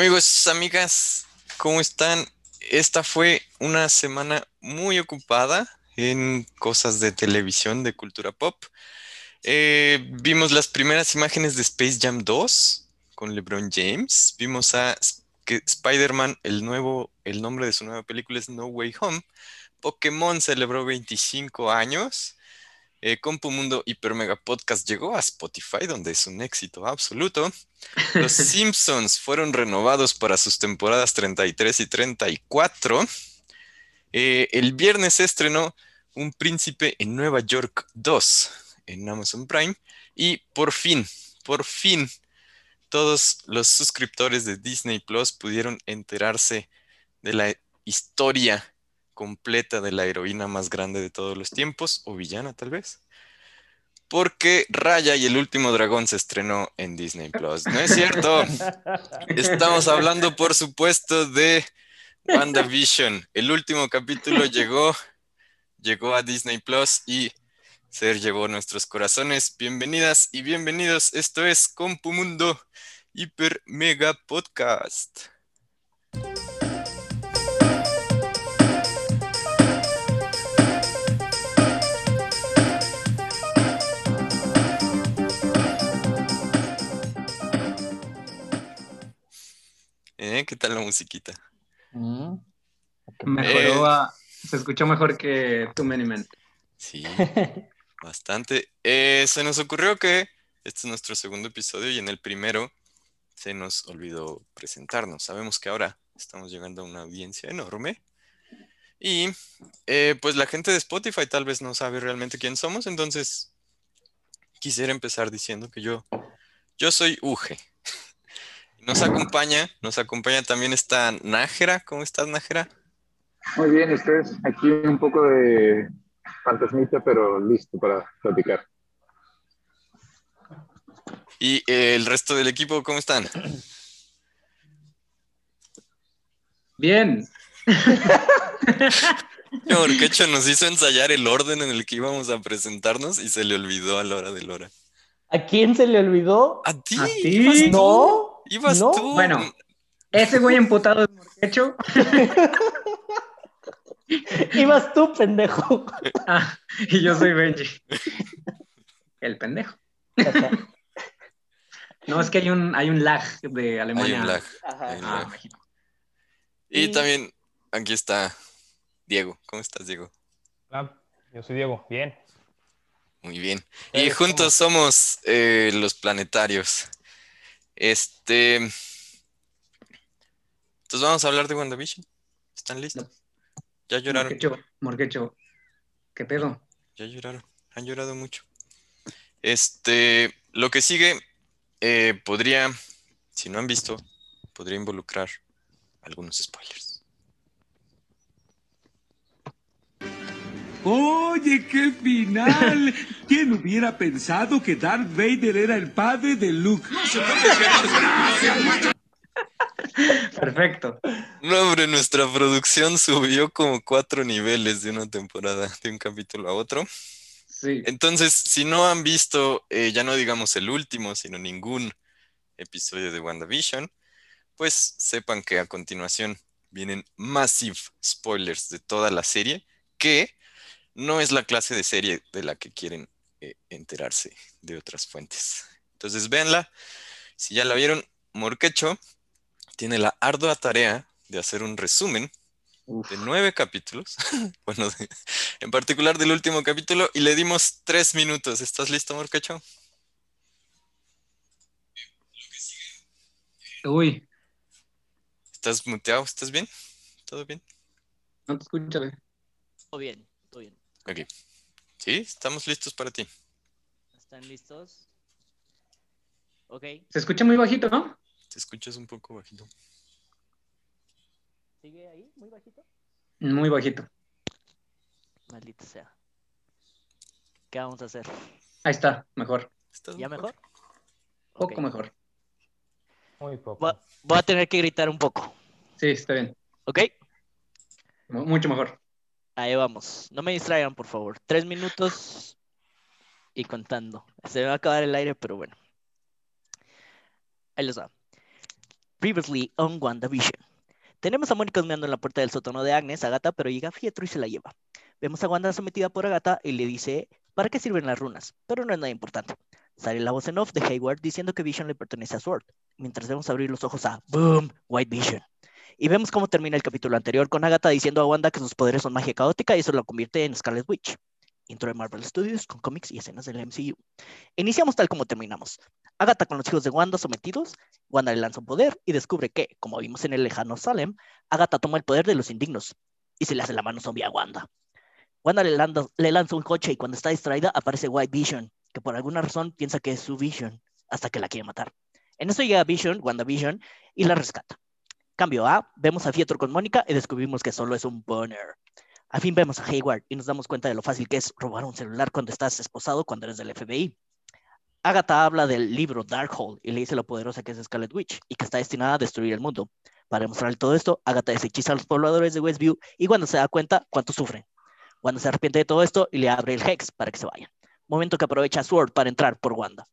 Amigos, amigas, ¿cómo están? Esta fue una semana muy ocupada en cosas de televisión, de cultura pop. Eh, vimos las primeras imágenes de Space Jam 2 con LeBron James. Vimos a Spider-Man, el nuevo, el nombre de su nueva película es No Way Home. Pokémon celebró 25 años. Eh, Compu Mundo Hiper Mega Podcast llegó a Spotify, donde es un éxito absoluto. Los Simpsons fueron renovados para sus temporadas 33 y 34. Eh, el viernes se estrenó Un Príncipe en Nueva York 2 en Amazon Prime. Y por fin, por fin, todos los suscriptores de Disney Plus pudieron enterarse de la historia completa de la heroína más grande de todos los tiempos, o villana tal vez. Porque Raya y el último dragón se estrenó en Disney Plus. No es cierto. Estamos hablando, por supuesto, de WandaVision. El último capítulo llegó, llegó a Disney Plus y se llevó nuestros corazones. Bienvenidas y bienvenidos. Esto es Compumundo Hiper Mega Podcast. ¿Eh? ¿Qué tal la musiquita? Mm. Mejoró, Eh. a- se escuchó mejor que Too Many Men. Sí, bastante. Eh, se nos ocurrió que este es nuestro segundo episodio y en el primero se nos olvidó presentarnos. Sabemos que ahora estamos llegando a una audiencia enorme y eh, pues la gente de Spotify tal vez no sabe realmente quién somos, entonces quisiera empezar diciendo que yo, yo soy Uge. Nos acompaña, nos acompaña también está Nájera. ¿Cómo estás, Nájera? Muy bien, ustedes. Aquí un poco de fantasmita, pero listo para platicar. Y eh, el resto del equipo, ¿cómo están? Bien, Orquecho nos hizo ensayar el orden en el que íbamos a presentarnos y se le olvidó a la hora de la hora. ¿A quién se le olvidó? ¿A ti? No. ¿Ibas no. tú? Bueno. ese güey emputado es Morquecho. Ibas tú, pendejo. Ah, y yo soy Benji. El pendejo. No, es que hay un, hay un lag de Hay Alemania un lag. Ajá. Hay un lag. México. Y Y- también aquí está Diego. ¿Cómo estás, Diego? Hola, yo soy Diego, bien. Muy bien. Y juntos somos eh, los planetarios. Este. Entonces vamos a hablar de WandaVision. ¿Están listos? Ya lloraron. Morquecho, Morquecho, ¿qué pedo? Ya lloraron, han llorado mucho. Este, lo que sigue eh, podría, si no han visto, podría involucrar algunos spoilers. Oye, qué final. ¿Quién hubiera pensado que Darth Vader era el padre de Luke? Perfecto. No, hombre, nuestra producción subió como cuatro niveles de una temporada, de un capítulo a otro. Sí. Entonces, si no han visto, eh, ya no digamos el último, sino ningún episodio de WandaVision, pues sepan que a continuación vienen massive spoilers de toda la serie, que no es la clase de serie de la que quieren eh, enterarse de otras fuentes. Entonces, véanla. Si ya la vieron, Morquecho tiene la ardua tarea de hacer un resumen Uf. de nueve capítulos, bueno, de- en particular del último capítulo, y le dimos tres minutos. ¿Estás listo, Morcacho? Uy, ¿Estás muteado? ¿Estás bien? ¿Todo bien? no te escucho. bien, todo bien. Ok. Sí, estamos listos para ti. ¿Están listos? Ok, Se escucha muy bajito, ¿no? Te escuchas un poco bajito. sigue ahí, muy bajito. Muy bajito. Maldita sea. ¿Qué vamos a hacer? Ahí está, mejor. ¿Estás ¿Ya mejor? mejor? Poco mejor. Muy poco. Voy a, voy a tener que gritar un poco, Sí, está bien. ¿ok? Mu- Mucho mejor. Ahí vamos. No me distraigan, por favor. Tres minutos y contando. Se me va a acabar el aire, pero bueno. Ahí les va. Previously on WandaVision. Tenemos a Mónica durmiendo en la puerta del sótano de Agnes, Agatha, pero llega Pietro y se la lleva. Vemos a Wanda sometida por Agatha y le dice, ¿para qué sirven las runas? Pero no es nada importante. Sale la voz en off de Hayward diciendo que Vision le pertenece a Sword, mientras vemos abrir los ojos a Boom, White Vision. Y vemos cómo termina el capítulo anterior con Agatha diciendo a Wanda que sus poderes son magia caótica y eso lo convierte en Scarlet Witch. Intro de Marvel Studios con cómics y escenas del MCU. Iniciamos tal como terminamos. Agatha con los hijos de Wanda sometidos, Wanda le lanza un poder y descubre que, como vimos en el lejano Salem, Agatha toma el poder de los indignos y se le hace la mano zombie a Wanda. Wanda le, lanza, le lanza un coche y cuando está distraída aparece White Vision, que por alguna razón piensa que es su Vision, hasta que la quiere matar. En eso llega Vision, Wanda Vision, y la rescata. Cambio A, vemos a Pietro con Mónica y descubrimos que solo es un boner. Al fin vemos a Hayward y nos damos cuenta de lo fácil que es robar un celular cuando estás esposado cuando eres del FBI. Agatha habla del libro Darkhold y le dice lo poderosa que es Scarlet Witch y que está destinada a destruir el mundo. Para demostrarle todo esto, Agatha deshechiza a los pobladores de Westview y cuando se da cuenta cuánto sufren. Wanda se arrepiente de todo esto y le abre el Hex para que se vayan. Momento que aprovecha Sword para entrar por Wanda.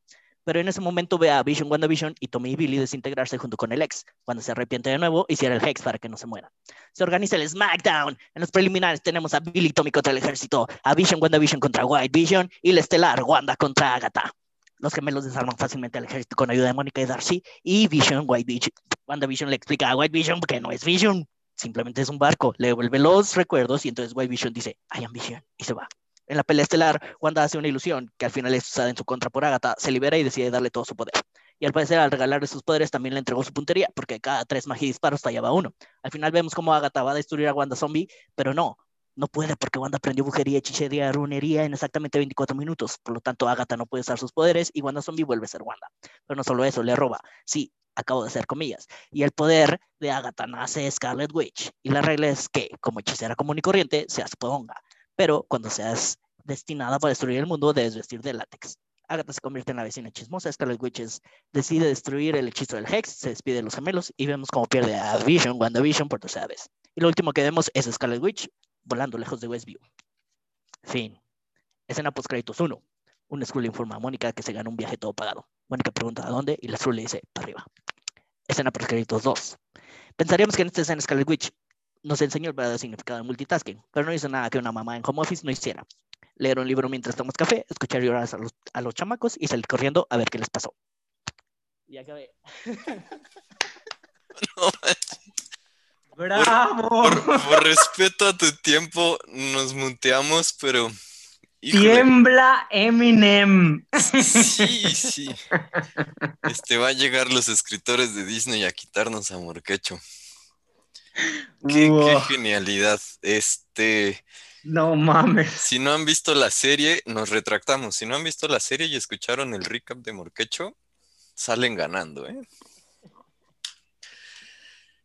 Pero en ese momento ve a Vision, WandaVision y Tommy y Billy desintegrarse junto con el ex. Cuando se arrepiente de nuevo y cierra el Hex para que no se muera. Se organiza el SmackDown. En los preliminares tenemos a Billy y Tommy contra el ejército, a Vision, WandaVision contra White Vision y la estelar Wanda contra Agatha. Los gemelos desarman fácilmente al ejército con ayuda de Mónica y Darcy y Vision, White Vision. WandaVision le explica a White Vision que no es Vision, simplemente es un barco. Le devuelve los recuerdos y entonces White Vision dice, I am Vision y se va. En la pelea estelar, Wanda hace una ilusión que al final es usada en su contra por Agatha, se libera y decide darle todo su poder. Y al parecer, al regalarle sus poderes, también le entregó su puntería, porque cada tres magia disparos tallaba uno. Al final vemos cómo Agatha va a destruir a Wanda Zombie, pero no, no puede porque Wanda aprendió brujería, hechicería, runería en exactamente 24 minutos. Por lo tanto, Agatha no puede usar sus poderes y Wanda Zombie vuelve a ser Wanda. Pero no solo eso, le roba. Sí, acabo de hacer comillas. Y el poder de Agatha nace Scarlet Witch. Y la regla es que, como hechicera común y corriente, seas ponga pero cuando seas destinada para destruir el mundo, debes vestir de látex. Agatha se convierte en la vecina chismosa, Scarlet Witches decide destruir el hechizo del Hex, se despide de los gemelos y vemos cómo pierde a Vision, WandaVision por tercera vez. Y lo último que vemos es Scarlet Witch volando lejos de Westview. Fin. Escena post créditos 1. Un Skrull informa a Mónica que se gana un viaje todo pagado. Mónica pregunta a dónde y la Skrull le dice para arriba. Escena post créditos 2. Pensaríamos que en esta escena Scarlet Witch nos enseñó el verdadero significado de multitasking, pero no hizo nada que una mamá en home office no hiciera. Leer un libro mientras tomamos café, escuchar llorar a los, a los chamacos y salir corriendo a ver qué les pasó. Y acabé. No. ¡Bravo! Por, por respeto a tu tiempo, nos muteamos, pero. híjole, Tiembla Eminem. Sí, sí. Este va a llegar los escritores de Disney a quitarnos a Morquecho. Qué, genialidad. Este, No mames. si no han visto la serie, nos retractamos. Si no han visto la serie y escucharon el recap de Morquecho, salen ganando, ¿eh?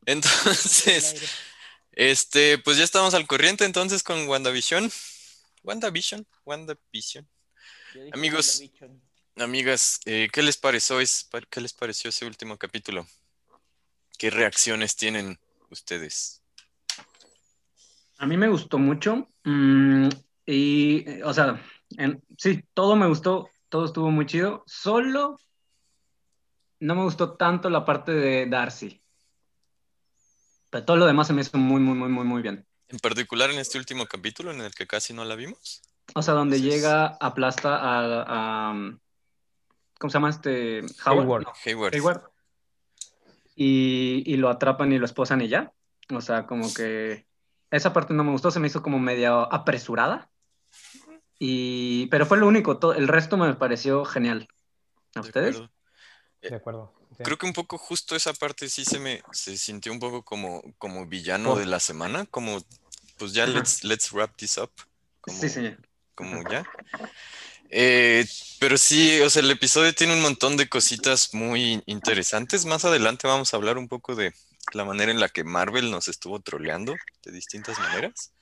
Entonces, este, pues ya estamos al corriente entonces con WandaVision. WandaVision, WandaVision. Amigos. Amigas, eh, ¿qué les pareció, es- qué les pareció ese último capítulo? ¿Qué reacciones tienen ustedes? A mí me gustó mucho. mm, y, eh, o sea, en- sí, todo me gustó, todo estuvo muy chido. Solo no me gustó tanto la parte de Darcy. Pero todo lo demás se me hizo muy, muy, muy, muy, muy bien. En particular en este último capítulo en el que casi no la vimos. O sea, donde Entonces- llega, aplasta a, a- ¿Cómo se llama este? Hayward. No, Hayward. Hayward. Y, y lo atrapan y lo esposan y ya. O sea, como que esa parte no me gustó, se me hizo como media apresurada. Y, pero fue lo único, todo, el resto me pareció genial. ¿A De ustedes? acuerdo. De acuerdo. sí. Creo que un poco justo esa parte sí se me se sintió un poco como, como villano de la semana, como pues ya let's, let's wrap this up. Como, Sí, sí. como ya. Eh, pero sí, o sea, el episodio tiene un montón de cositas muy interesantes. Más adelante vamos a hablar un poco de la manera en la que Marvel nos estuvo troleando de distintas maneras.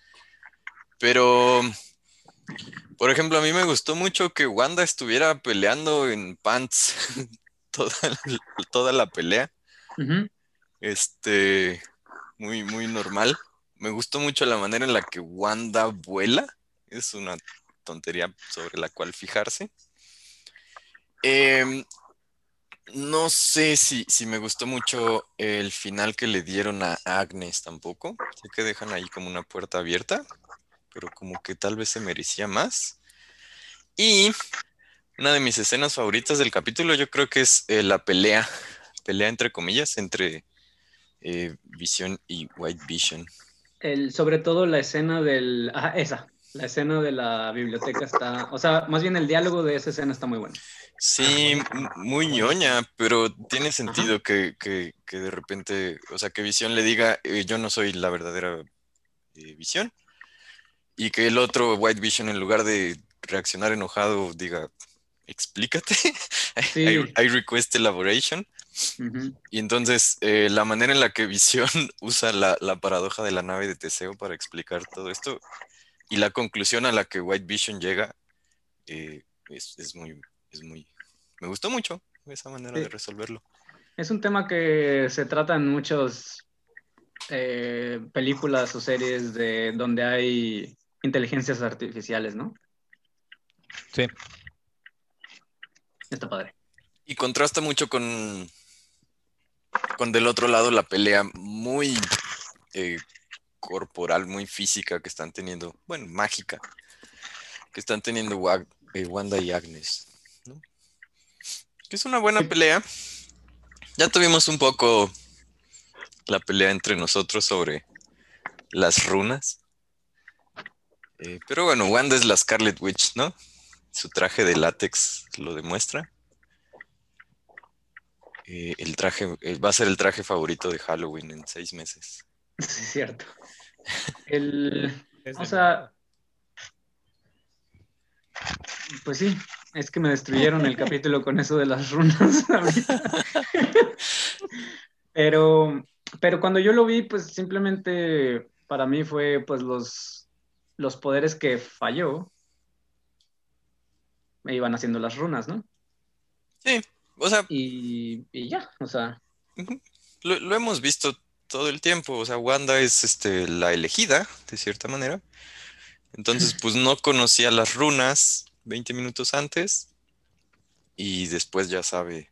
Pero, por ejemplo, a mí me gustó mucho que Wanda estuviera peleando en pants toda, toda la pelea. Este, muy, muy normal. Me gustó mucho la manera en la que Wanda vuela. Es una tontería sobre la cual fijarse. Em, No sé si, si me gustó mucho el final que le dieron a Agnes tampoco. Sé que dejan ahí como una puerta abierta, pero como que tal vez se merecía más. Y una de mis escenas favoritas del capítulo yo creo que es eh, la pelea, pelea entre comillas, entre eh, Vision y White Vision. El, sobre todo la escena del... Ah, esa. La escena de la biblioteca está... O sea, más bien el diálogo de esa escena está muy bueno. Sí, muy ñoña, pero tiene sentido que, que- que de repente, o sea, que Visión le diga, eh, yo no soy la verdadera eh, Visión, y que el otro White Vision, en lugar de reaccionar enojado, diga, explícate, Sí. I, I request elaboration. Y entonces, eh, la manera en la que Visión usa la, la paradoja de la nave de Teseo para explicar todo esto, y la conclusión a la que White Vision llega, eh, es, es muy, es muy, me gustó mucho esa manera Sí. de resolverlo. Es un tema que se trata en muchas eh, películas o series de donde hay inteligencias artificiales, ¿no? Sí. Está padre. Y contrasta mucho con, con del otro lado la pelea muy eh, corporal, muy física que están teniendo, bueno, mágica, que están teniendo eh, Wanda y Agnes. ¿no? Que es una buena pelea. Ya tuvimos un poco la pelea entre nosotros sobre las runas. Eh, pero bueno, Wanda es la Scarlet Witch, ¿no? Su traje de látex lo demuestra. Eh, el traje eh, va a ser el traje favorito de Halloween en seis meses. Sí, es cierto. El, o sea, pues sí, es que me destruyeron el capítulo con eso de las runas. Pero, pero cuando yo lo vi, pues simplemente para mí fue pues los, los poderes que falló. Me iban haciendo las runas, ¿no? Sí, o sea, Y, y ya, o sea, lo, lo hemos visto todo el tiempo. O sea, Wanda es este, la elegida, de cierta manera. Entonces, pues no conocía las runas 20 minutos antes y después ya sabe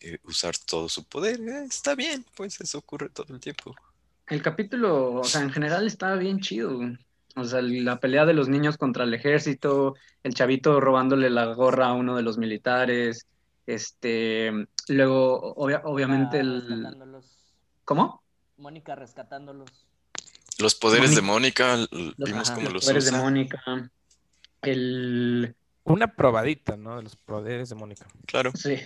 eh, usar todo su poder. Eh, está bien, pues eso ocurre todo el tiempo. El capítulo, o sea, en general estaba bien chido. O sea, la pelea de los niños contra el ejército, el chavito robándole la gorra a uno de los militares, este, luego, obvia- obviamente, Ah, el... ¿Cómo? Mónica rescatándolos. Los poderes de Mónica. Vimos ajá, cómo los los poderes de. Mónica, el... Una probadita, ¿no? De los poderes de Mónica. Claro. Sí,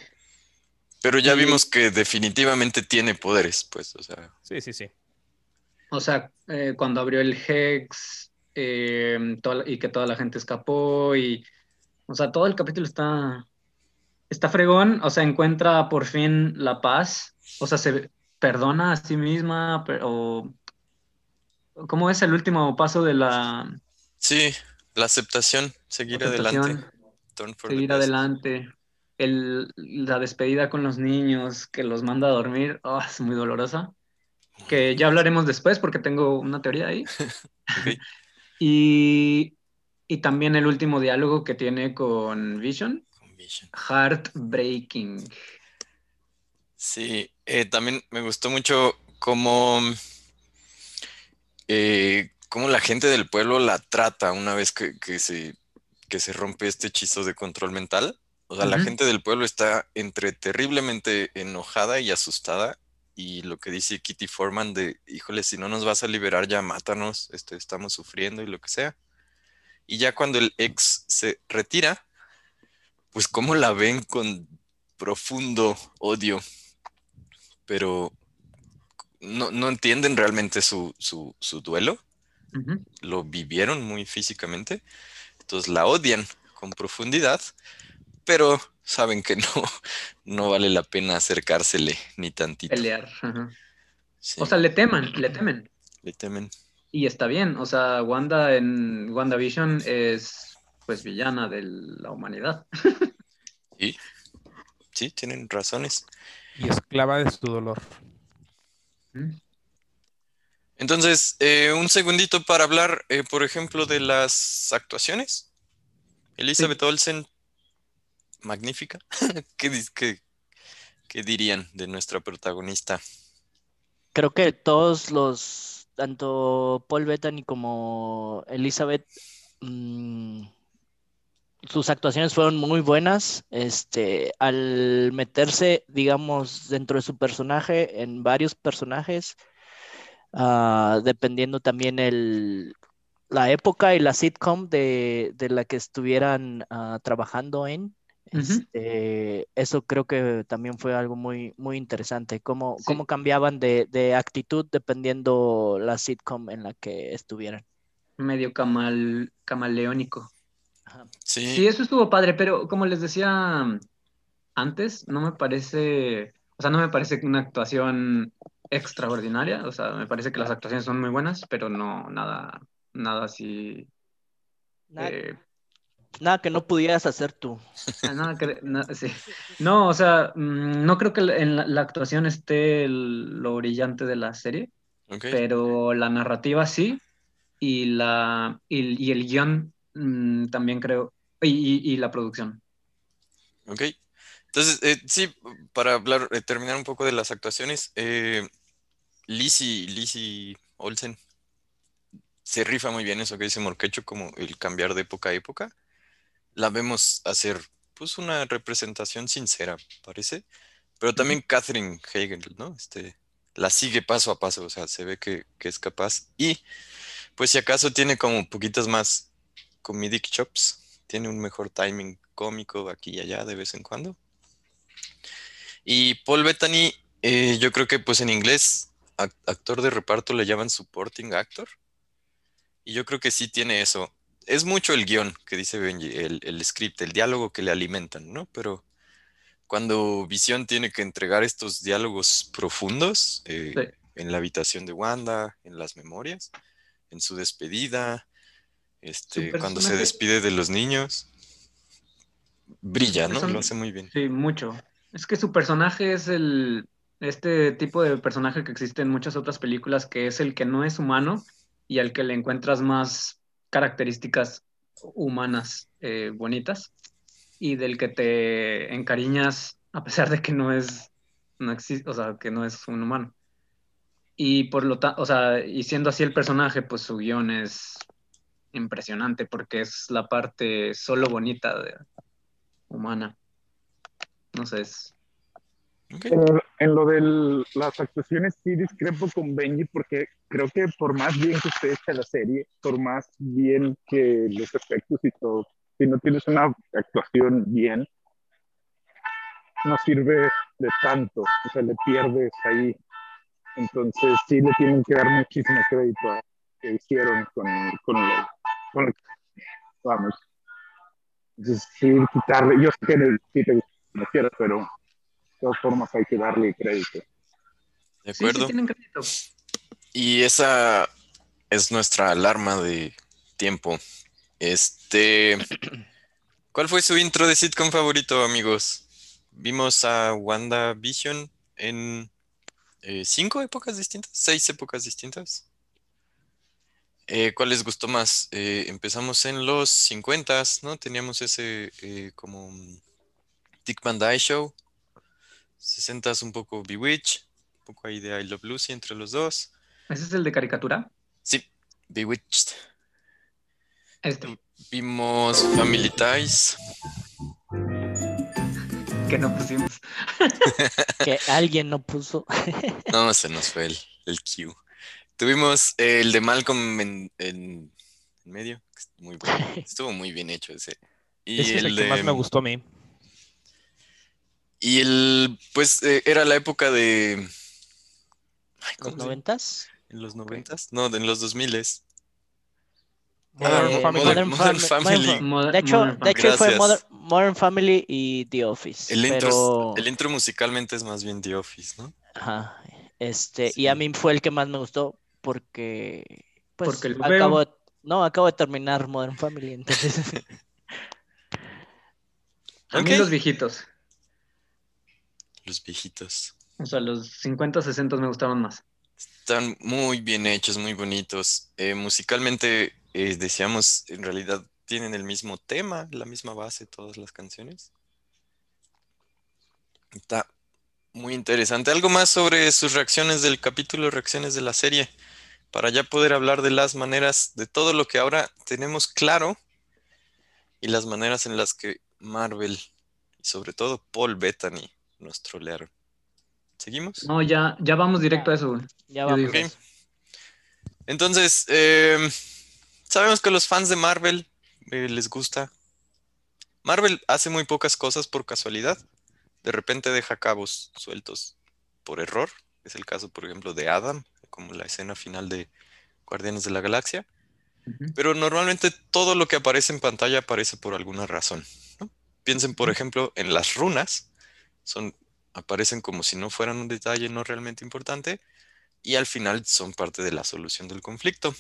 Pero ya vimos que definitivamente tiene poderes, pues, o sea, Sí, sí, sí. o sea, eh, cuando abrió el Hex eh, toda la- y que toda la gente escapó y, o sea, todo el capítulo está, está fregón, o sea, encuentra por fin la paz, o sea, se perdona a sí misma, pero ¿cómo es el último paso de la sí, la aceptación, seguir aceptación? adelante. Seguir adelante. El, la despedida con los niños que los manda a dormir, oh, es muy dolorosa. Que ya hablaremos después porque tengo una teoría ahí. Y, y también el último diálogo que tiene con Vision, Con Vision. Heartbreaking. Sí, eh, también me gustó mucho cómo, eh, cómo la gente del pueblo la trata una vez que, que se, que se rompe este hechizo de control mental. O sea, la gente del pueblo está entre terriblemente enojada y asustada. Y lo que dice Kitty Foreman de, híjole, si no nos vas a liberar, ya mátanos, este, estamos sufriendo y lo que sea. Y ya cuando el ex se retira, pues cómo la ven con profundo odio pero no, no entienden realmente su, su, su duelo, lo vivieron muy físicamente, entonces la odian con profundidad, pero saben que no, no vale la pena acercársele ni tantito. Pelear. ajá. Sí, O sea, le teman, le temen. le temen. Y está bien. O sea, Wanda en WandaVision es pues villana de la humanidad. Sí, sí, tienen razones. Y esclava de su dolor. Mm. Entonces, eh, un segundito para hablar, eh, por ejemplo, de las actuaciones. Elizabeth Olsen, magnífica. ¿Qué, dis- qué- ¿Qué dirían de nuestra protagonista? Creo que todos los, tanto Paul Bettany como Elizabeth, mm, sus actuaciones fueron muy buenas. Este, al meterse, digamos, dentro de su personaje, en varios personajes, ah, dependiendo también el, la época y la sitcom de, de la que estuvieran ah, trabajando en. Este, eso creo que también fue algo muy, muy interesante, cómo, Sí. cómo cambiaban de, de actitud dependiendo la sitcom en la que estuvieran. Medio camal, camaleónico. Sí, Sí, eso estuvo padre, pero como les decía antes, no me parece, o sea, no me parece una actuación extraordinaria, o sea, me parece que las actuaciones son muy buenas, pero no nada, nada así, Nada, eh, nada que no pudieras hacer tú. nada que, na- sí. No, o sea, mm, no creo que en la, la actuación esté el- lo brillante de la serie, pero la narrativa sí, y la, y, y el guion mm, también creo, y, y- y la producción. Ok. Entonces, eh, sí, para hablar, eh, terminar un poco de las actuaciones, eh, Lizzie, Lizzie Olsen se rifa muy bien eso que dice Morquecho, como el cambiar de época a época. La vemos hacer, pues, una representación sincera, parece. Pero también Catherine Hegel, ¿no? Este, la sigue paso a paso, o sea, se ve que, que es capaz. Y, pues, si acaso tiene como poquitas más comedic chops, tiene un mejor timing cómico aquí y allá de vez en cuando. Y Paul Bettany, eh, yo creo que pues en inglés, ac- actor de reparto le llaman supporting actor. Y yo creo que sí tiene eso. Es mucho el guion que dice Benji, el, el script, el diálogo que le alimentan, ¿no? Pero cuando Visión tiene que entregar estos diálogos profundos eh, Sí. en la habitación de Wanda, en las memorias, en su despedida, este, cuando se despide de los niños, brilla, ¿no? Person- Lo hace muy bien. Sí, mucho. Es que su personaje es el, este tipo de personaje que existe en muchas otras películas, que es el que no es humano y al que le encuentras más características humanas eh, bonitas y del que te encariñas a pesar de que no es, no existe, o sea, que no es un humano. Y por lo tanto, o sea, y siendo así el personaje, pues su guion es impresionante porque es la parte solo bonita de, humana. No sé, es... Ok. En, en lo de las actuaciones sí discrepo con Benji porque creo que por más bien que esté hecha la serie, por más bien que los efectos y todo, si no tienes una actuación bien, no sirve de tanto, o sea, le pierdes ahí. Entonces sí le tienen que dar muchísimo crédito a que hicieron con, con, lo, con lo que, vamos. Entonces sí, quitarle, yo sé que sí te gusta pero de todas formas hay que darle crédito. De Sí, acuerdo. sí tienen crédito. Y esa es nuestra alarma de tiempo. Este, ¿cuál fue su intro de sitcom favorito, amigos? Vimos a WandaVision en eh, cinco épocas distintas, seis épocas distintas. Eh, ¿cuál les gustó más? Eh, empezamos en los 50, ¿no? Teníamos ese eh, como Dick Van Dyke Show. 60 un poco Bewitch, un poco ahí de I Love Lucy entre los dos. ¿Ese es el de caricatura? Sí, Bewitched. Este, Vimos Family Ties. que no pusimos. Que alguien no puso. No, se nos fue el, el Q. Tuvimos el de Malcolm en, en- en medio. que es Muy bueno. Estuvo muy bien hecho ese. Y Ese es el que de- más me gustó a mí. Y el, pues, eh, era la época de. Ay, ¿Los ¿cómo se- noventas? ¿En los noventas? No, en los dos miles. Modern Eh, Family. Modern- Modern Fam- Family. Modern- De hecho, Modern de hecho fue. Modern, Modern Family y The Office. El intro, pero... el intro musicalmente es más bien The Office, ¿no? Ajá. Este, Sí. y a mí fue el que más me gustó porque, pues, Porque lo acabo, veo. de- no, acabo de terminar Modern Family, entonces, A mí Ok. los viejitos. Los viejitos. O sea, los 50, 60 me gustaban más. Están muy bien hechos, muy bonitos. Eh, musicalmente, eh, decíamos, en realidad tienen el mismo tema, la misma base, todas las canciones. Está Muy interesante. ¿Algo más sobre sus reacciones del capítulo, reacciones de la serie? Para ya poder hablar de las maneras, de todo lo que ahora tenemos claro y las maneras en las que Marvel y sobre todo Paul Bettany nos trolearon. ¿Seguimos? No, ya, ya vamos directo a eso, güey. Ya vamos. Entonces, eh, sabemos que a los fans de Marvel eh, les gusta. Marvel hace muy pocas cosas por casualidad. De repente deja cabos sueltos por error. Es el caso, por ejemplo, de Adam, como la escena final de Guardianes de la Galaxia. Pero normalmente todo lo que aparece en pantalla aparece por alguna razón. ¿no? Piensen, por ejemplo, en las runas. Son, aparecen como si no fueran un detalle no realmente importante y al final son parte de la solución del conflicto.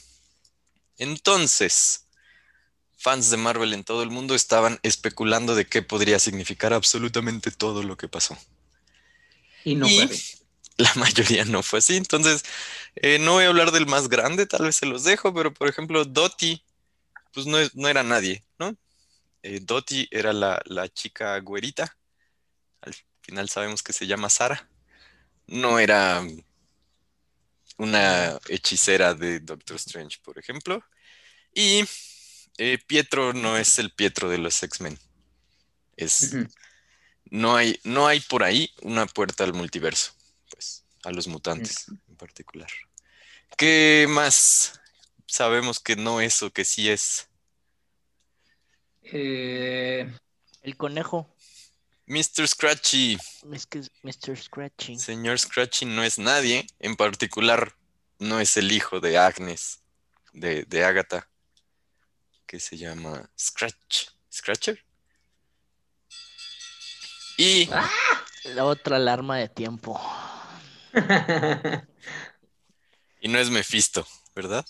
Entonces, fans de Marvel en todo el mundo estaban especulando de qué podría significar absolutamente todo lo que pasó. Y no Y fue así. La mayoría no fue así. Entonces, eh, no voy a hablar del más grande, tal vez se los dejo, pero por ejemplo, Dottie, pues no, es- no era nadie, ¿no? Eh, Dottie era la, la chica güerita. Al final sabemos que se llama Sara. No era una hechicera de Doctor Strange, por ejemplo. Y eh, Pietro no es el Pietro de los X-Men. Es, no hay, no hay por ahí una puerta al multiverso, a los mutantes en particular. ¿Qué más sabemos que no es o que sí es? Eh, El conejo. Mr. Scratchy, Mr. Scratchy. señor Scratchy no es nadie, en particular no es el hijo de Agnes, de, de Agatha, que se llama Scratch, Scratcher. Y La otra alarma de tiempo. Y no es Mephisto, ¿verdad?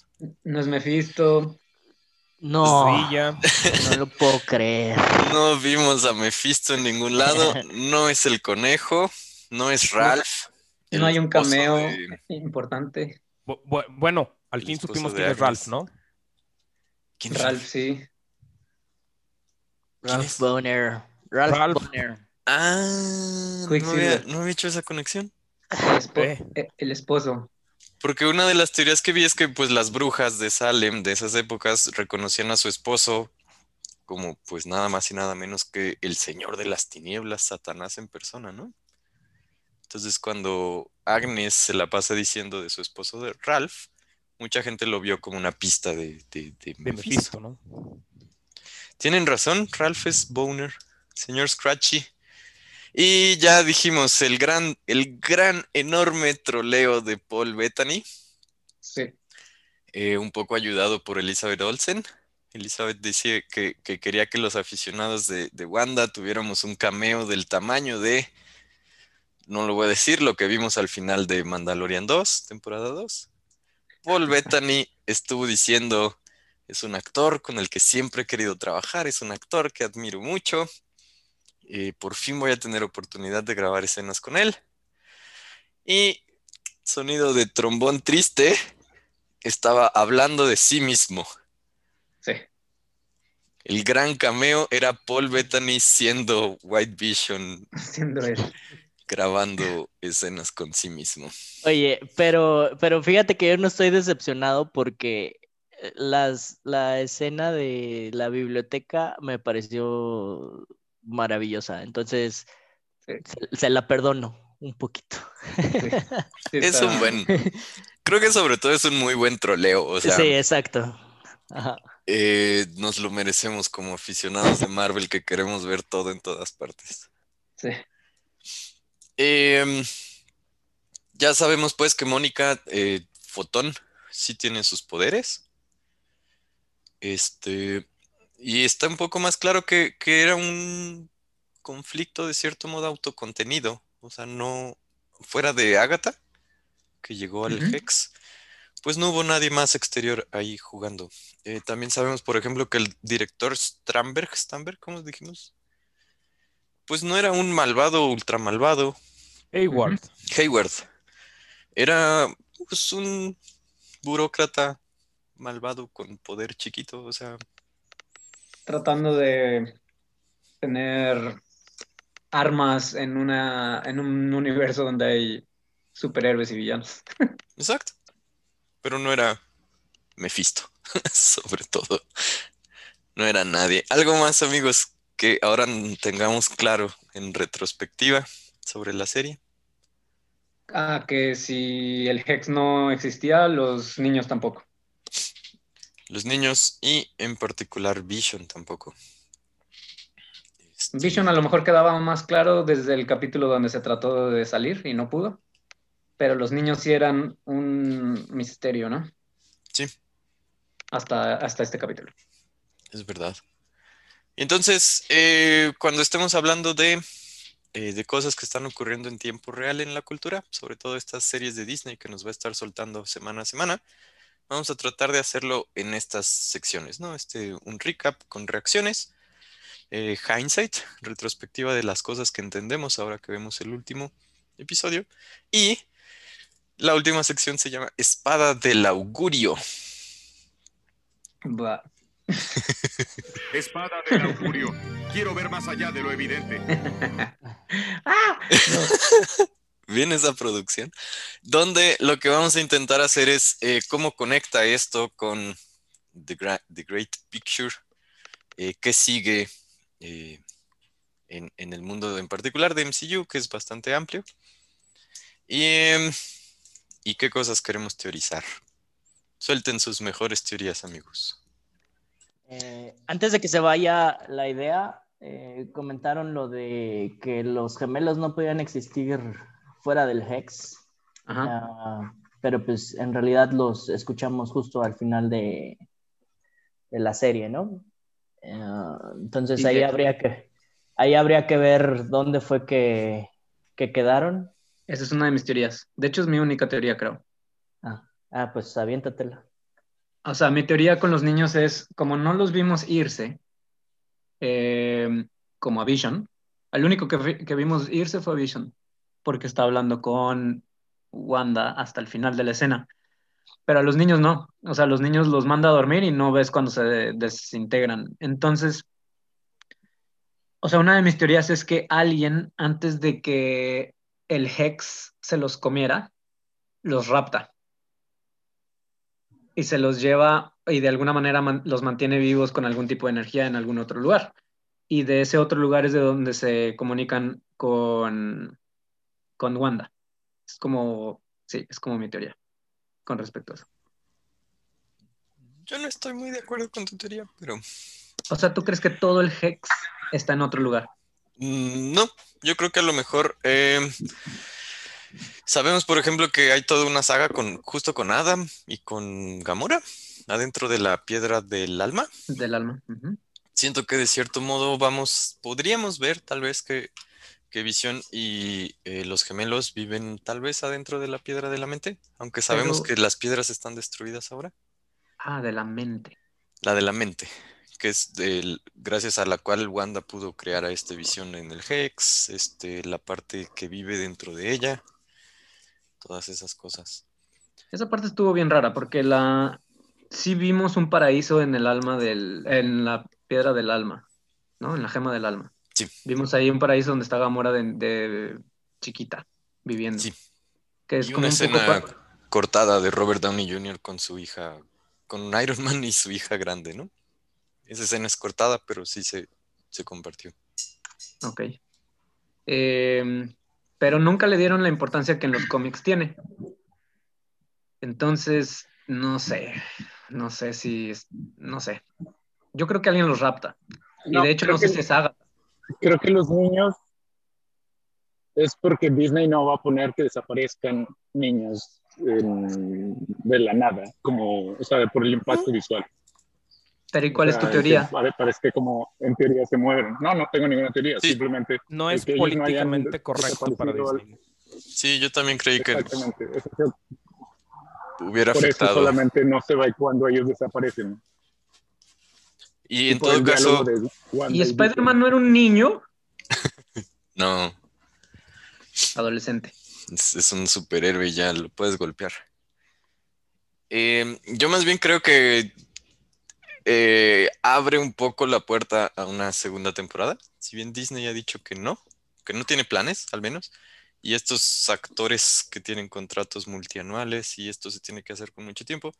no es Mephisto. No, no lo puedo creer. No vimos a Mephisto en ningún lado. No es el conejo. No es Ralph. No hay un cameo de- importante. Bu- bu- bueno, al fin supimos quién es. Ralph, ¿no? ¿Quién es Ralph, sí. ¿Quién Ralph es? Bonner. Ralph, Ralph. Bonner. Ah, no había, no había hecho esa conexión. El, espo- Eh. eh, el esposo. Porque una de las teorías que vi es que pues las brujas de Salem de esas épocas reconocían a su esposo como pues nada más y nada menos que el señor de las tinieblas, Satanás en persona, ¿no? Entonces cuando Agnes se la pasa diciendo de su esposo de Ralph, mucha gente lo vio como una pista de, de, de De Mephisto. Mephisto, ¿no? Tienen razón, Ralph es Boner, señor Scratchy. Y ya dijimos, el gran, el gran, enorme troleo de Paul Bettany, Sí. eh, un poco ayudado por Elizabeth Olsen. Elizabeth decía que, que quería que los aficionados de, de Wanda tuviéramos un cameo del tamaño de, no lo voy a decir, lo que vimos al final de Mandalorian 2, temporada 2. Paul Bettany estuvo diciendo, es un actor con el que siempre he querido trabajar, es un actor que admiro mucho. Y por fin voy a tener oportunidad de grabar escenas con él. Y sonido de trombón triste, estaba hablando de sí mismo. Sí. El gran cameo era Paul Bettany siendo White Vision Haciendo eso. grabando escenas con sí mismo. Oye, pero, pero fíjate que yo no estoy decepcionado porque eh, las, la escena de la biblioteca me pareció maravillosa. Entonces, Sí. se, se la perdono un poquito. Sí. Es un buen, creo que sobre todo es un muy buen troleo, o sea, sí, exacto. Ajá. eh, nos lo merecemos como aficionados de Marvel que queremos ver todo en todas partes. Sí. Em, ya sabemos pues que Mónica eh, Fotón sí tiene sus poderes. Este, y está un poco más claro que, que era un conflicto de cierto modo autocontenido. O sea, no fuera de Agatha, que llegó al. Hex, pues no hubo nadie más exterior ahí jugando. Eh, también sabemos, por ejemplo, que el director Stramberg, Stamberg, ¿cómo dijimos? Pues no era un malvado, ultra malvado. Hayward. Hayward. Era pues, un burócrata malvado con poder chiquito, o sea, Tratando de tener armas en, una, en un universo donde hay superhéroes y villanos. Exacto. Pero no era Mephisto, sobre todo. No era nadie. Algo más, amigos, que ahora tengamos claro en retrospectiva sobre la serie. Ah, que si el Hex no existía, los niños tampoco. Los niños y en particular Vision tampoco. Este, Vision a lo mejor quedaba más claro desde el capítulo donde se trató de salir y no pudo. Pero los niños sí eran un misterio, ¿no? Sí, Hasta, hasta este capítulo. es verdad. Entonces, eh, cuando estemos hablando de, eh, de cosas que están ocurriendo en tiempo real en la cultura, sobre todo estas series de Disney que nos va a estar soltando semana a semana, vamos a tratar de hacerlo en estas secciones, ¿no? Este, un recap con reacciones, eh, hindsight, retrospectiva de las cosas que entendemos ahora que vemos el último episodio, y la última sección se llama Espada del Augurio. Espada del augurio. Quiero ver más allá de lo evidente. ¡Ah! Bien esa producción, donde lo que vamos a intentar hacer es eh, cómo conecta esto con The, Gra- The Great Picture, eh, qué sigue eh, en, en el mundo en particular de MCU, que es bastante amplio, y, em, y qué cosas queremos teorizar. Suelten sus mejores teorías, amigos. Eh, antes de que se vaya la idea, eh, comentaron lo de que los gemelos no podían existir fuera del Hex, Ajá. ah, pero pues en realidad los escuchamos justo al final de, de la serie, ¿no? Eh, entonces ahí habría que ahí habría que ver dónde fue que, que quedaron. Esa es una de mis teorías. De hecho, es mi única teoría, creo. Ah, ah, pues aviéntatela. O sea, mi teoría con los niños es, como no los vimos irse, eh, como a Vision, el único que, que vimos irse fue Vision, porque está hablando con Wanda hasta el final de la escena. Pero a los niños no. O sea, los niños los manda a dormir y no ves cuando se de- desintegran. Entonces, o sea, una de mis teorías es que alguien, antes de que el Hex se los comiera, los rapta y se los lleva y de alguna manera man- los mantiene vivos con algún tipo de energía en algún otro lugar. Y de ese otro lugar es de donde se comunican con, con Wanda. Es como, sí, es como mi teoría con respecto a eso. Yo no estoy muy de acuerdo con tu teoría, pero O sea, ¿tú crees que todo el Hex está en otro lugar? Mm, No, yo creo que a lo mejor eh, sabemos, por ejemplo, que hay toda una saga con justo con Adam y con Gamora adentro de la piedra del alma. Del alma. Siento que de cierto modo vamos, podríamos ver tal vez que, que Visión y eh, los gemelos viven tal vez adentro de la piedra de la mente, aunque sabemos Pero- que las piedras están destruidas ahora. Ah, de la mente. La de la mente, que es del- gracias a la cual Wanda pudo crear a este visión en el Hex, este, la parte que vive dentro de ella, todas esas cosas. Esa parte estuvo bien rara porque la sí vimos un paraíso en el alma del, en la piedra del alma, ¿no? En la gema del alma. Sí. Vimos ahí un paraíso donde está Gamora de, de chiquita viviendo. Sí. Que es Y como una un escena cortada de Robert Downey Jr. con su hija, con Iron Man y su hija grande, ¿no? Esa escena es cortada, pero sí se, se compartió. Ok. Eh, pero nunca le dieron la importancia que en los cómics tiene. Entonces, no sé. No sé si. es- No sé. Yo creo que alguien los rapta. No, y de hecho, no sé que- si es Agatha. Creo que los niños es porque Disney no va a poner que desaparezcan niños en- de la nada, como, o sea, por el impacto visual. Pero ¿y cuál O es tu sea, teoría? que pare- parece que como en teoría se mueren. No, no tengo ninguna teoría, Sí. simplemente No es que ellos no políticamente correcto para desaparecido al- Disney. Sí, yo también creí que Exactamente. Eso hubiera por eso afectado. solamente no se va cuando ellos desaparecen. Y en todo caso, ¿Y. Spider-Man no era un niño? no, Adolescente. es, es un superhéroe y ya lo puedes golpear. Eh, yo más bien creo que eh, abre un poco la puerta a una segunda temporada. Si bien Disney ha dicho que no, que no tiene planes, al menos, y estos actores que tienen contratos multianuales y esto se tiene que hacer con mucho tiempo.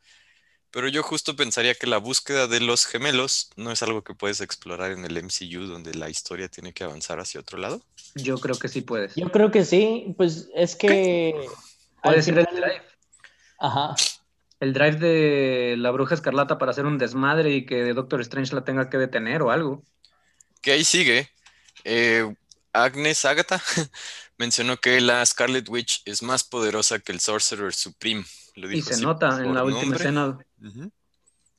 Pero yo justo pensaría que la búsqueda de los gemelos no es algo que puedes explorar en el MCU, donde la historia tiene que avanzar hacia otro lado. Yo creo que sí puedes. Yo creo que sí, pues es que... Puedes ir el drive. Ajá. El drive de la bruja escarlata para hacer un desmadre y que Doctor Strange la tenga que detener o algo. Que ahí sigue. Eh, Agnes Agatha mencionó que la Scarlet Witch es más poderosa que el Sorcerer Supreme. Lo Y dijo se así nota en la última escena.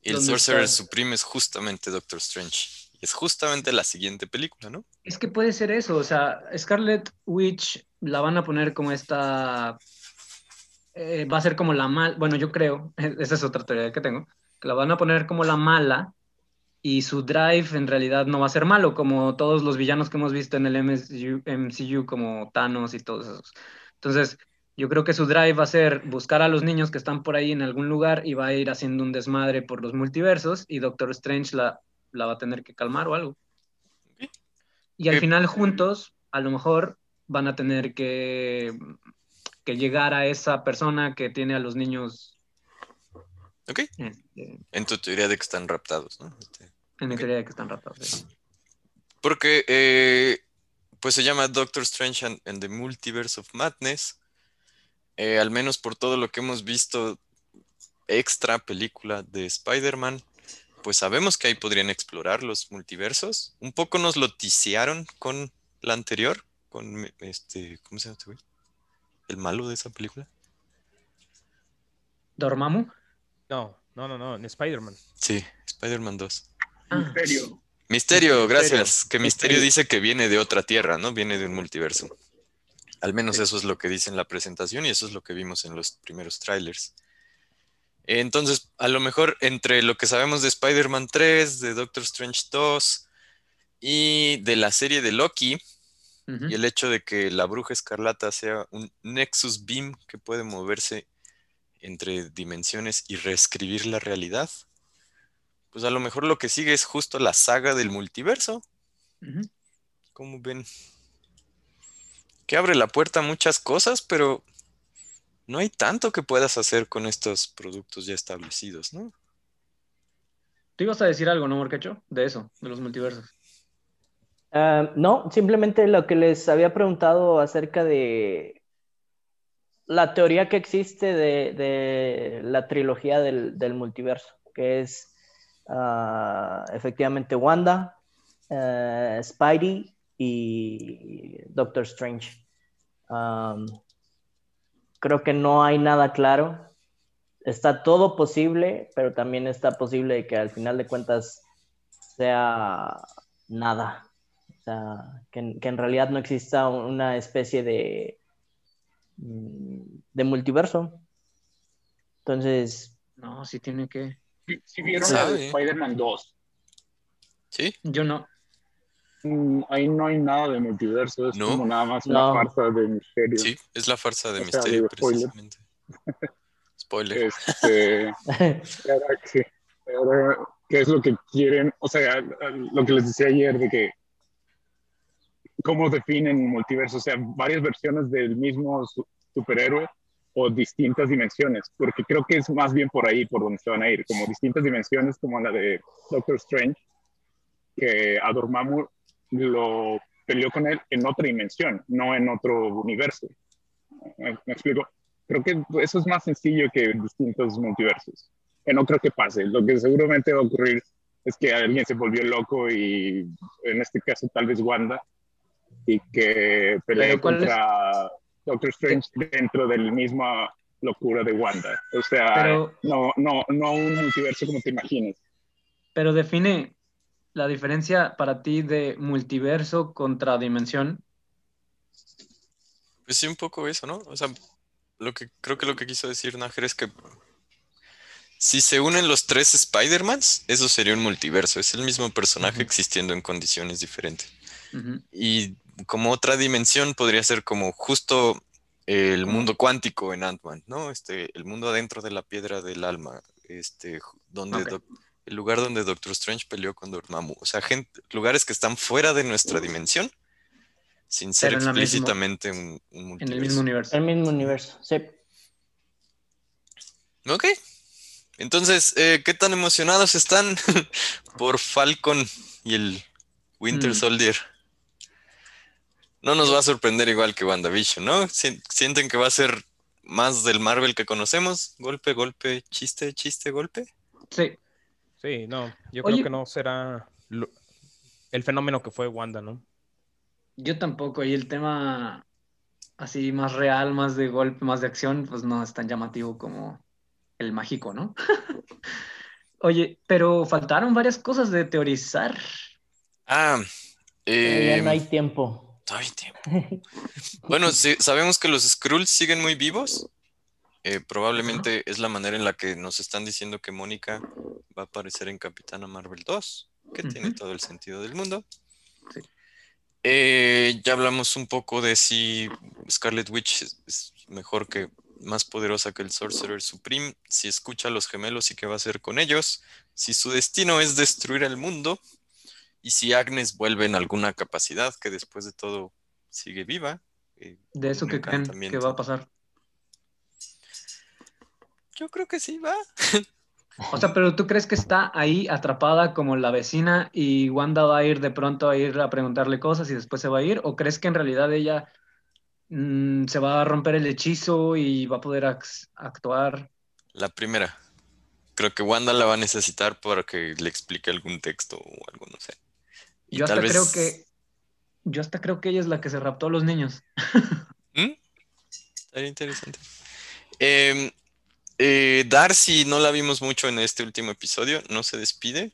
Y el ¿Dónde Sorcerer está? Supreme es justamente Doctor Strange. Y es justamente la siguiente película, ¿no? Es que puede ser eso, o sea, Scarlet Witch la van a poner como esta... eh, va a ser como la mal, bueno, yo creo, esa es otra teoría que tengo, que la van a poner como la mala y su drive en realidad no va a ser malo, como todos los villanos que hemos visto en el MCU, MCU como Thanos y todos esos. Entonces, yo creo que su drive va a ser buscar a los niños que están por ahí en algún lugar y va a ir haciendo un desmadre por los multiversos y Doctor Strange la, la va a tener que calmar o algo. Y al Eh, final juntos, a lo mejor van a tener que, que llegar a esa persona que tiene a los niños Ok. este, En tu teoría de que están raptados, ¿no? Este, en mi teoría de que están raptados. sí. Porque, eh, pues se llama Doctor Strange and, and the Multiverse of Madness. Eh, al menos por todo lo que hemos visto extra película de Spider-Man, pues sabemos que ahí podrían explorar los multiversos. Un poco nos lo tisearon con la anterior, con este, ¿cómo se llama este güey? El malo de esa película. ¿Dormammu? No, no, no, no, en Spider-Man. Sí, Spider-Man 2. Ah, Misterio. Misterio, Misterio. gracias. Que Misterio Misterio. dice que viene de otra tierra, ¿no? Viene de un multiverso. Al menos eso es lo que dice en la presentación y eso es lo que vimos en los primeros trailers. Entonces, a lo mejor entre lo que sabemos de Spider-Man 3, de Doctor Strange 2 y de la serie de Loki y el hecho de que la bruja escarlata sea un Nexus Beam que puede moverse entre dimensiones y reescribir la realidad, pues a lo mejor lo que sigue es justo la saga del multiverso. ¿Cómo ven? Que abre la puerta a muchas cosas, pero no hay tanto que puedas hacer con estos productos ya establecidos, ¿no? Tú ibas a decir algo, ¿no, Morcacho? De eso, de los multiversos. Ah, no, simplemente lo que les había preguntado acerca de la teoría que existe de, de la trilogía del, del multiverso, que es ah, efectivamente Wanda, eh, Spidey y Doctor Strange. Creo que no hay nada claro. Está todo posible, pero también está posible que al final de cuentas sea nada. O sea, que, en- realidad no exista una especie de, de multiverso. Entonces, No, sí tiene que. Si, si vieron la de. Spider-Man 2, ¿Sí? Yo no. mm, ahí no hay nada de multiverso, es No. como nada más No. una farsa de misterio. Sí, es la farsa de O sea, misterio, digo, spoiler. precisamente. Spoiler. Este, ahora que, ahora, ¿qué es lo que quieren? O sea, lo que les decía ayer de que cómo definen multiverso, o sea, varias versiones del mismo su- superhéroe o distintas dimensiones, porque creo que es más bien por ahí por donde se van a ir, como distintas dimensiones como la de Doctor Strange, que a Dormammu lo peleó con él en otra dimensión, no en otro universo. ¿Me, me explico? Creo que eso es más sencillo que distintos multiversos. Que no creo que pase. Lo que seguramente va a ocurrir es que alguien se volvió loco y en este caso tal vez Wanda y que ¿cuál es? contra Doctor Strange dentro de la misma locura de Wanda. O sea, Pero- no, no, no un multiverso como te imaginas. Pero define la diferencia para ti de multiverso contra dimensión. Pues sí, un poco eso, ¿no? O sea, lo que creo que lo que quiso decir Nájer es que si se unen los tres Spider-Mans, eso sería un multiverso. Es el mismo personaje existiendo en condiciones diferentes. Y como otra dimensión podría ser como justo el mundo cuántico en Ant-Man, ¿no? Este, el mundo adentro de la piedra del alma, este, donde el lugar donde Doctor Strange peleó con Dormammu. O sea, gente, lugares que están fuera de nuestra dimensión sin ser mismo- explícitamente un, un En el mismo universo. El mismo universo, sí. Ok. Entonces, eh, ¿qué tan emocionados están por Falcon y el Winter Mm. Soldier? No nos va a sorprender igual que WandaVision, ¿no? Si- ¿Sienten que va a ser más del Marvel que conocemos? Golpe, golpe, chiste, chiste, golpe. Sí. Sí, no, yo Oye. creo que no será lo- el fenómeno que fue Wanda, ¿no? Yo tampoco. Y el tema así más real, más de golpe, más de acción, pues no es tan llamativo como el mágico, ¿no? Oye, pero faltaron varias cosas de teorizar. Ah, eh, ya no hay tiempo. Todavía hay tiempo. Bueno, sí, sabemos que los Skrulls siguen muy vivos. Eh, probablemente es la manera en la que nos están diciendo que Mónica va a aparecer en Capitana Marvel 2, que tiene todo el sentido del mundo. Sí. Eh, ya hablamos un poco de si Scarlet Witch es, es mejor que, más poderosa que el Sorcerer Supreme, si escucha a los gemelos y qué va a hacer con ellos, si su destino es destruir el mundo y si Agnes vuelve en alguna capacidad que después de todo sigue viva. eh, De eso que creen que va a pasar. Yo creo que sí va. O sea, pero ¿tú crees que está ahí atrapada como la vecina y Wanda va a ir de pronto a ir a preguntarle cosas y después se va a ir? ¿O crees que en realidad ella mm, se va a romper el hechizo y va a poder actuar? La primera. Creo que Wanda la va a necesitar para que le explique algún texto o algo, no sé. Y Yo hasta vez- creo que yo hasta creo que ella es la que se raptó a los niños. ¿Mm? Estaría interesante. Eh, eh, Darcy no la vimos mucho en este último episodio, no se despide.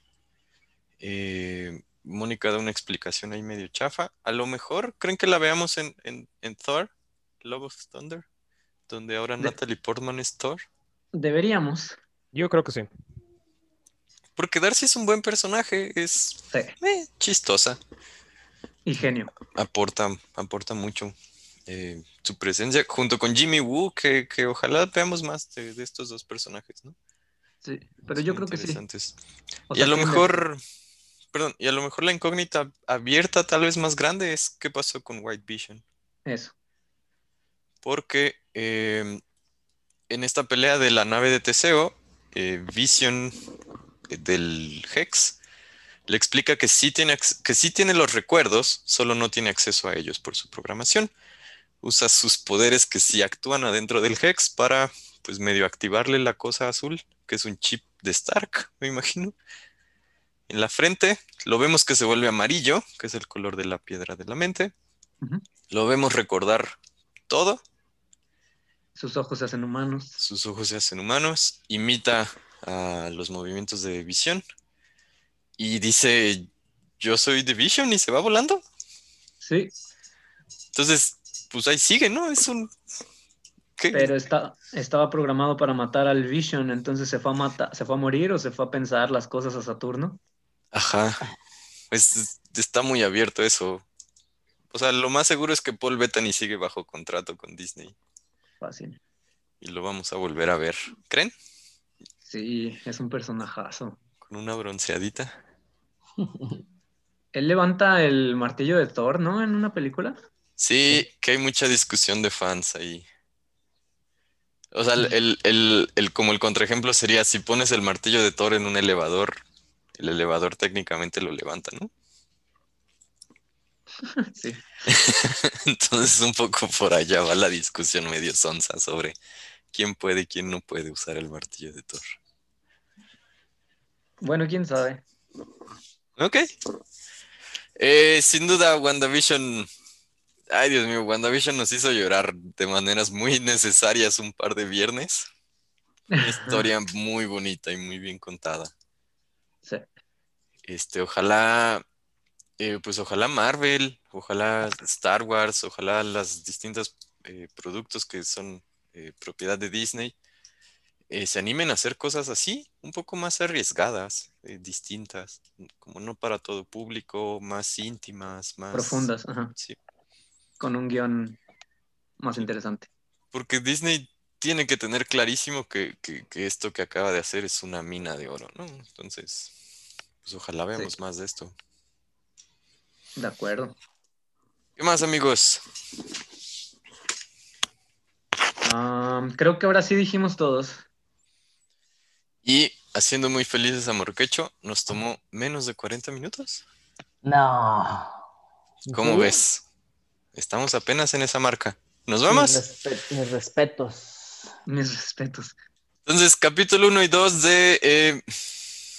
Eh, Mónica da una explicación ahí medio chafa. A lo mejor, ¿creen que la veamos en, en- en Thor? Love of Thunder, donde ahora De- Natalie Portman es Thor. Deberíamos. Yo creo que sí. Porque Darcy es un buen personaje, es Sí. eh, chistosa. Y genio. aporta, aporta mucho eh, su presencia junto con Jimmy Woo, que, que ojalá veamos más de, de estos dos personajes, ¿no? Sí. Pero yo creo que sí. O y a lo mejor, perdón, y a lo mejor la incógnita abierta, tal vez más grande, es qué pasó con White Vision. Eso. Porque eh, en esta pelea de la nave de Teseo, eh, Vision del Hex le explica que sí, tiene, que sí tiene los recuerdos, solo no tiene acceso a ellos por su programación. Usa sus poderes que sí actúan adentro del Hex para, pues, medio activarle la cosa azul, que es un chip de Stark, me imagino. En la frente lo vemos que se vuelve amarillo, que es el color de la piedra de la mente. Lo vemos recordar todo, Sus ojos se hacen humanos. sus ojos se hacen humanos, imita a los movimientos de visión y dice, yo soy de Vision y se va volando. Sí. Entonces, pues ahí sigue, ¿no? Es un... ¿Qué? Pero está, estaba programado para matar al Vision, entonces se fue a matar, se fue a morir o se fue a pensar las cosas a Saturno. Ajá. Pues es- está muy abierto eso. O sea, lo más seguro es que Paul Bettany sigue bajo contrato con Disney Fácil. y lo vamos a volver a ver. ¿Creen? Sí, es un personajazo. Con una bronceadita. Él levanta el martillo de Thor, ¿no? En una película. Sí, que hay mucha discusión de fans ahí. O sea, el, el- el- el- como el contraejemplo sería si pones el martillo de Thor en un elevador, el elevador técnicamente lo levanta, ¿no? Sí. Entonces un poco por allá va la discusión medio sonsa sobre quién puede y quién no puede usar el martillo de Thor. Bueno, quién sabe. Ok. Eh, sin duda, WandaVision. Ay, Dios mío, WandaVision nos hizo llorar de maneras muy necesarias un par de viernes. Una historia muy bonita y muy bien contada. Sí. Este, ojalá, eh, pues ojalá Marvel, ojalá Star Wars, ojalá las distintos eh, productos que son eh, propiedad de Disney eh, se animen a hacer cosas así, un poco más arriesgadas, eh, distintas, como no para todo público, más íntimas, más Profundas, ajá. Sí, Con un guion más interesante. porque Disney tiene que tener clarísimo que, que- que esto que acaba de hacer es una mina de oro, ¿no? Entonces, pues ojalá veamos más de esto. De acuerdo. ¿Qué más, amigos? Um, creo que ahora sí dijimos todos. Y haciendo muy felices a Morquecho, nos tomó menos de 40 minutos. No. ¿En ¿Cómo ves? Estamos apenas en esa marca. ¿Nos Mis, respe- mis respetos. Mis respetos. Entonces, capítulo 1 y 2 de eh,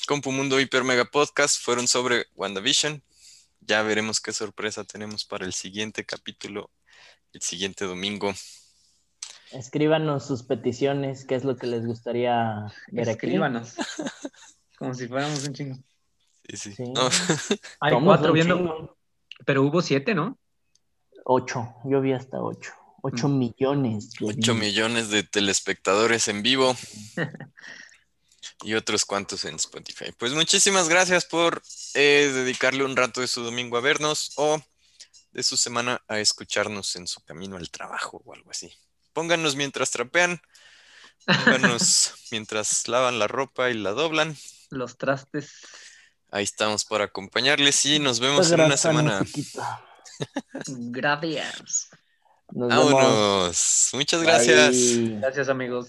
Compumundo Hiper Mega Podcast fueron sobre WandaVision. Ya veremos qué sorpresa tenemos para el siguiente capítulo, el siguiente domingo. Escríbanos sus peticiones, qué es lo que les gustaría ver aquí. Escríbanos. Como si fuéramos un chingo. Sí, sí. Sí. No, Hay Somos cuatro viendo. chingo. Pero hubo siete, ¿no? Ocho, yo vi hasta ocho. Ocho Mm. millones. de 8 views. millones de telespectadores en vivo y otros cuantos en Spotify. Pues muchísimas gracias por eh, dedicarle un rato de su domingo a vernos o de su semana a escucharnos en su camino al trabajo o algo así. Pónganos mientras trapean, pónganos mientras lavan la ropa y la doblan. Los trastes. Ahí estamos para acompañarles y nos vemos en una semana. Gracias. Nos vemos. Vámonos. Muchas gracias. Bye. Gracias, amigos.